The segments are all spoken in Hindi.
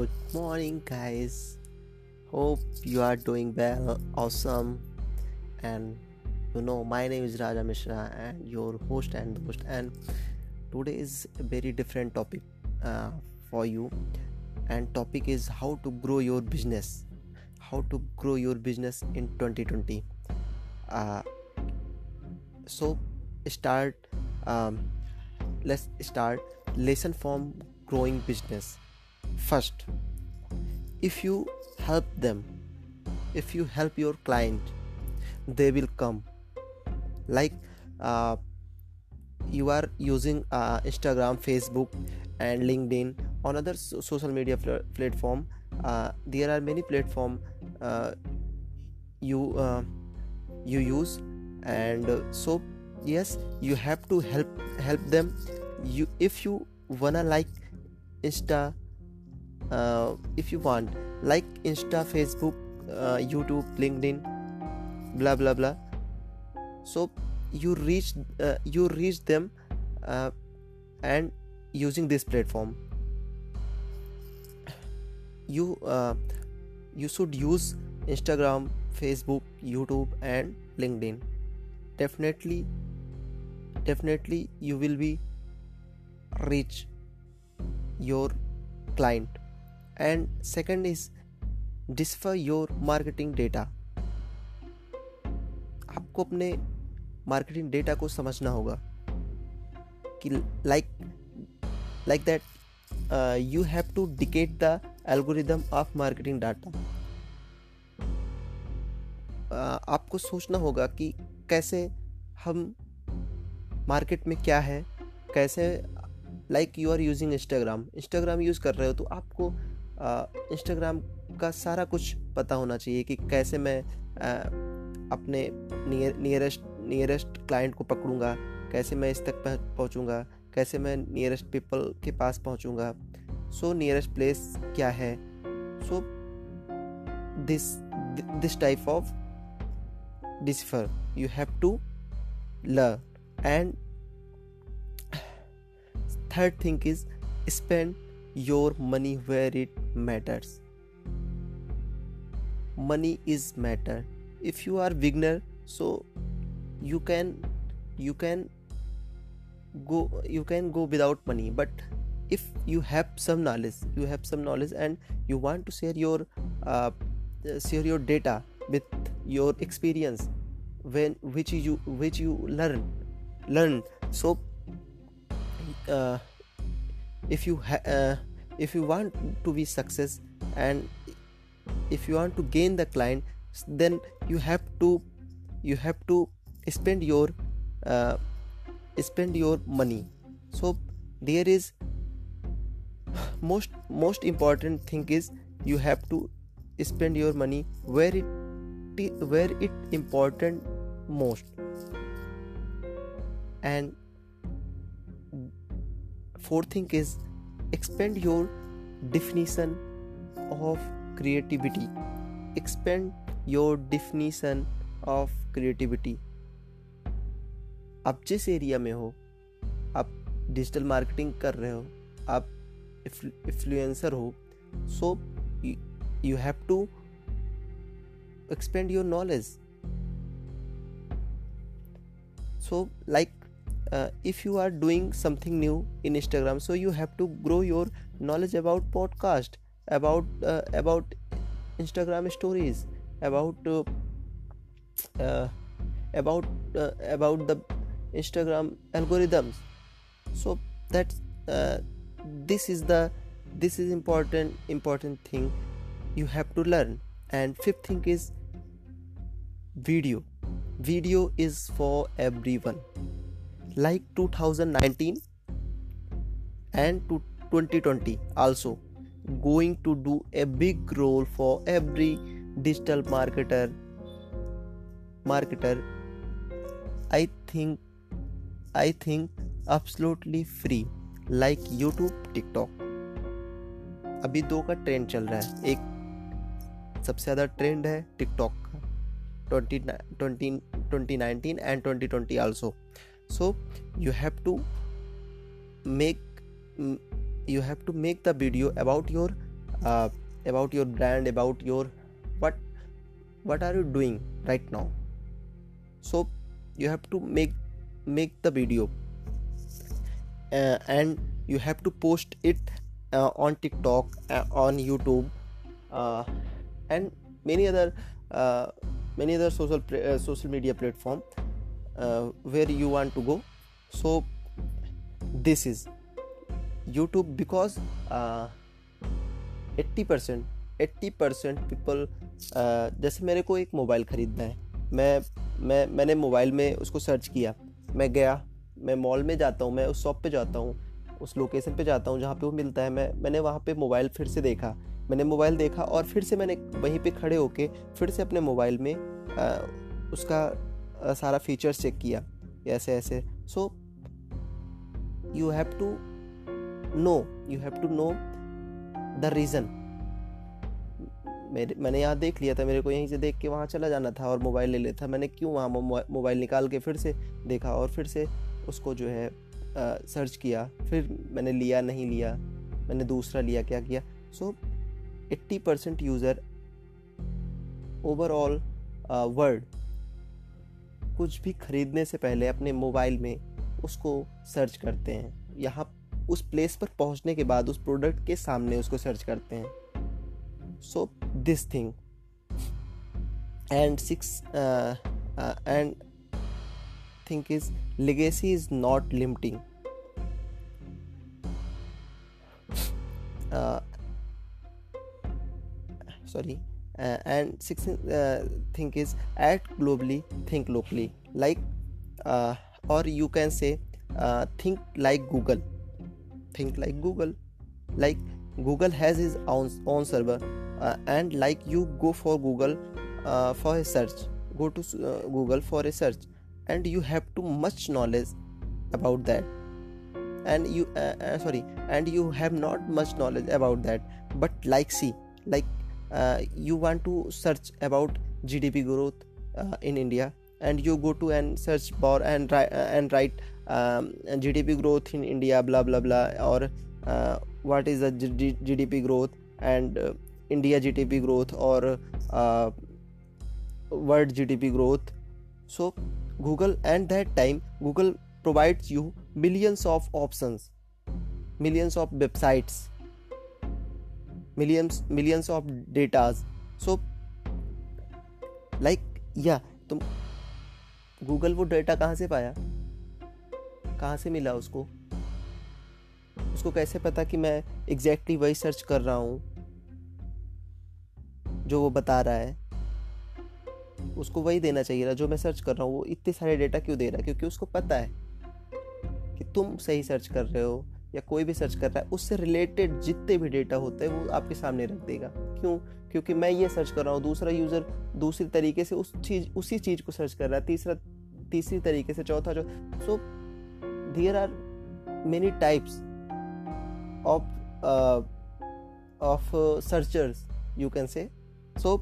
Good morning, guys. Hope you are doing well, awesome. And you know, my name is Raja Mishra, and your host and host. And today is a very different topic uh, for you. And topic is how to grow your business. How to grow your business in 2020. Uh, so start. Um, let's start lesson from growing business first if you help them if you help your client they will come. Like uh, you are using uh, instagram facebook and linkedin. On other so- social media pl- platform uh, there are many platform uh, you uh, you use. And uh, so yes you have to help help them. You if you wanna like insta uh, if you want like insta facebook uh, youtube linkedin blah blah blah. So you reach uh, you reach them uh, and using this platform. You uh, you should use instagram facebook youtube and linkedin. Definitely definitely you will be reach your client and second is decipher your marketing data आपको अपने मार्केटिंग डेटा को समझना होगा कि like like that you have to decode the algorithm of marketing data आपको सोचना होगा कि कैसे हम मार्केट में क्या है, कैसे like you are using Instagram Instagram use कर रहे हो तो आपको इंस्टाग्राम का सारा कुछ पता होना चाहिए कि कैसे मैं आ, अपने नियर नियरेस्ट नियरेस्ट क्लाइंट को पकड़ूँगा कैसे मैं इस तक पहुंचूँगा कैसे मैं नियरेस्ट पीपल के पास पहुंचूँगा। सो नियरेस्ट प्लेस क्या है? So this this type of decipher you have to learn and third thing is spend your money where it matters. Money is matter. If you are beginner so you can you can go you can go without money. But if you have some knowledge you have some knowledge and you want to share your uh, share your data with your experience when which you which you learn learn. So uh, if you ha- uh, if you want to be success and if you want to gain the client then you have to you have to spend your uh, spend your money. So there is most most important thing is you have to spend your money where it where it important most. And fourth thing is expand your definition of creativity expand your definition of creativity आप जिस एरिया में हो, आप डिजिटल मार्केटिंग कर रहे हो, आप इफ्लुएंसर हो so you have to expand your knowledge so like uh, if you are doing something new in instagram so you have to grow your knowledge about podcast about uh, about instagram stories about uh, uh, about uh, about the instagram algorithms. So that uh, this is the this is important important thing you have to learn. And fifth thing is video. Video is for everyone like 2019 and to 2020 also going to do a big role for every digital marketer marketer i think i think absolutely free like youtube tiktok अभी दो का ट्रेंड चल रहा है एक सबसे ज़्यादा ट्रेंड है टिकटॉक का twenty twenty twenty nineteen and twenty twenty also so you have to make mm, you have to make the video about your uh, about your brand about your what what are you doing right now. So you have to make make the video. Uh, and you have to post it uh, on tiktok uh, on youtube uh, and many other uh, many other social uh, social media platform. Where you want to go. So this is youtube because uh, 80 percent eighty percent people जैसे मेरे को एक मोबाइल ख़रीदना है मैं मैं मैंने मोबाइल में उसको सर्च किया मैं गया मैं मॉल में जाता हूँ मैं उस शॉप पे जाता हूँ उस लोकेशन पे जाता हूँ जहाँ पे वो मिलता है मैं मैंने वहाँ पे मोबाइल फिर से देखा मैंने मोबाइल देखा और फिर से मैंने वहीं पे खड़े होके फिर से अपने मोबाइल में आ, उसका आ, सारा फीचर्स चेक किया ऐसे ऐसे। So you have to know you have to know the reason मेरे मैंने यहाँ देख लिया था मेरे को यहीं से देख के वहाँ चला जाना था और मोबाइल ले लेता मैंने क्यों वहाँ मोबाइल निकाल के फिर से देखा और फिर से उसको जो है आ, सर्च किया। फिर मैंने लिया नहीं लिया मैंने दूसरा लिया क्या किया? So eighty percent user overall world कुछ भी खरीदने से पहले अपने मोबाइल में उसको सर्च करते हैं। यहाँ उस प्लेस पर पहुँचने के बाद उस प्रोडक्ट के सामने उसको सर्च करते हैं। So this thing and six and think is legacy is not uh, sorry. Uh, and sixth uh, thing is act globally think locally. Like uh, or you can say uh, think like google. Think like google. Like google has his own, own server uh, and like you go for google uh, for a search. Go to google for a search. And you have too much knowledge about that. And you sorry and you have not much knowledge about that. But like see like you want to search about gdp growth in india and you go to and search bar and write and write um, GDP growth in India, blah blah blah, or uh, what is the G- GDP growth and uh, India GDP growth or uh, world GDP growth. So Google and that time Google provides you millions of options, millions of websites, millions millions of datas. So like yeah, तुम गूगल वो डेटा कहाँ से पाया? कहाँ से मिला उसको? उसको कैसे पता कि मैं एग्जैक्टली exactly वही सर्च कर रहा हूँ? जो वो बता रहा है। उसको वही देना चाहिए ना जो मैं सर्च कर रहा हूँ वो इतने सारे डेटा क्यों दे रहा है? क्योंकि उसको पता है कि तुम सही सर्च कर रहे हो या कोई भी सर्च कर रहा है, उससे रिलेटेड जितने भी डेटा होते हैं, वो आपके सामने रख देगा। क्यों? क्योंकि मैं ये सर्च कर रहा हूँ, दूसरा यूज़र दूसरी तरीके से उस चीज़, उसी चीज़ को सर्च कर रहा है, तीसरा, तीसरी तरीके से, चौथा जो so there are many types of of searchers you can say so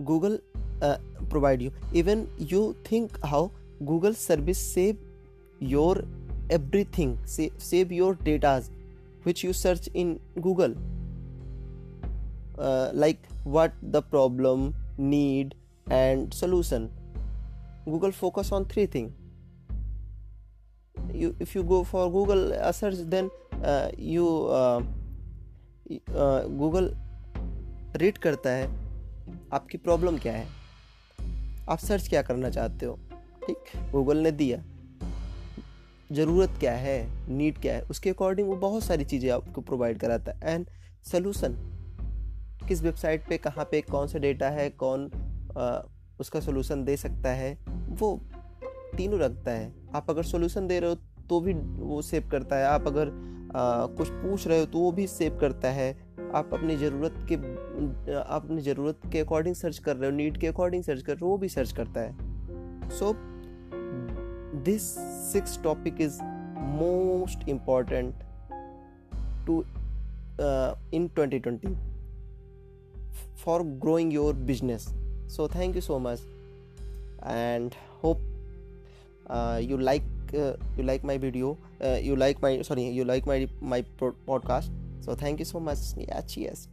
Google provide you even you think how Google service save your everything save, save your data which you search in google uh, like what the problem need and solution google focus on three things you if you go for google uh, search then uh, you uh, uh, google read करता है आपकी प्रॉब्लम क्या है आप सर्च क्या करना चाहते हो ठीक गूगल ने दिया ज़रूरत क्या है नीड क्या है उसके अकॉर्डिंग वो बहुत सारी चीज़ें आपको प्रोवाइड कराता है। एंड सोल्यूशन किस वेबसाइट पे कहाँ पे कौन सा डेटा है कौन आ, उसका सोल्यूशन दे सकता है वो तीनों रखता है। आप अगर सोल्यूशन दे रहे हो तो भी वो सेव करता है। आप अगर आ, कुछ पूछ रहे हो तो वो भी सेव करता है। आप अपनी ज़रूरत के आप अपनी ज़रूरत के अकॉर्डिंग सर्च कर रहे हो नीड के अकॉर्डिंग सर्च कर रहे हो वो भी सर्च करता है। सो this sixth topic is most important to uh, in 2020 for growing your business. So thank you so much and hope uh, you like uh, you like my video uh, you like my sorry you like my my podcast. So thank you so much. Yeah cheers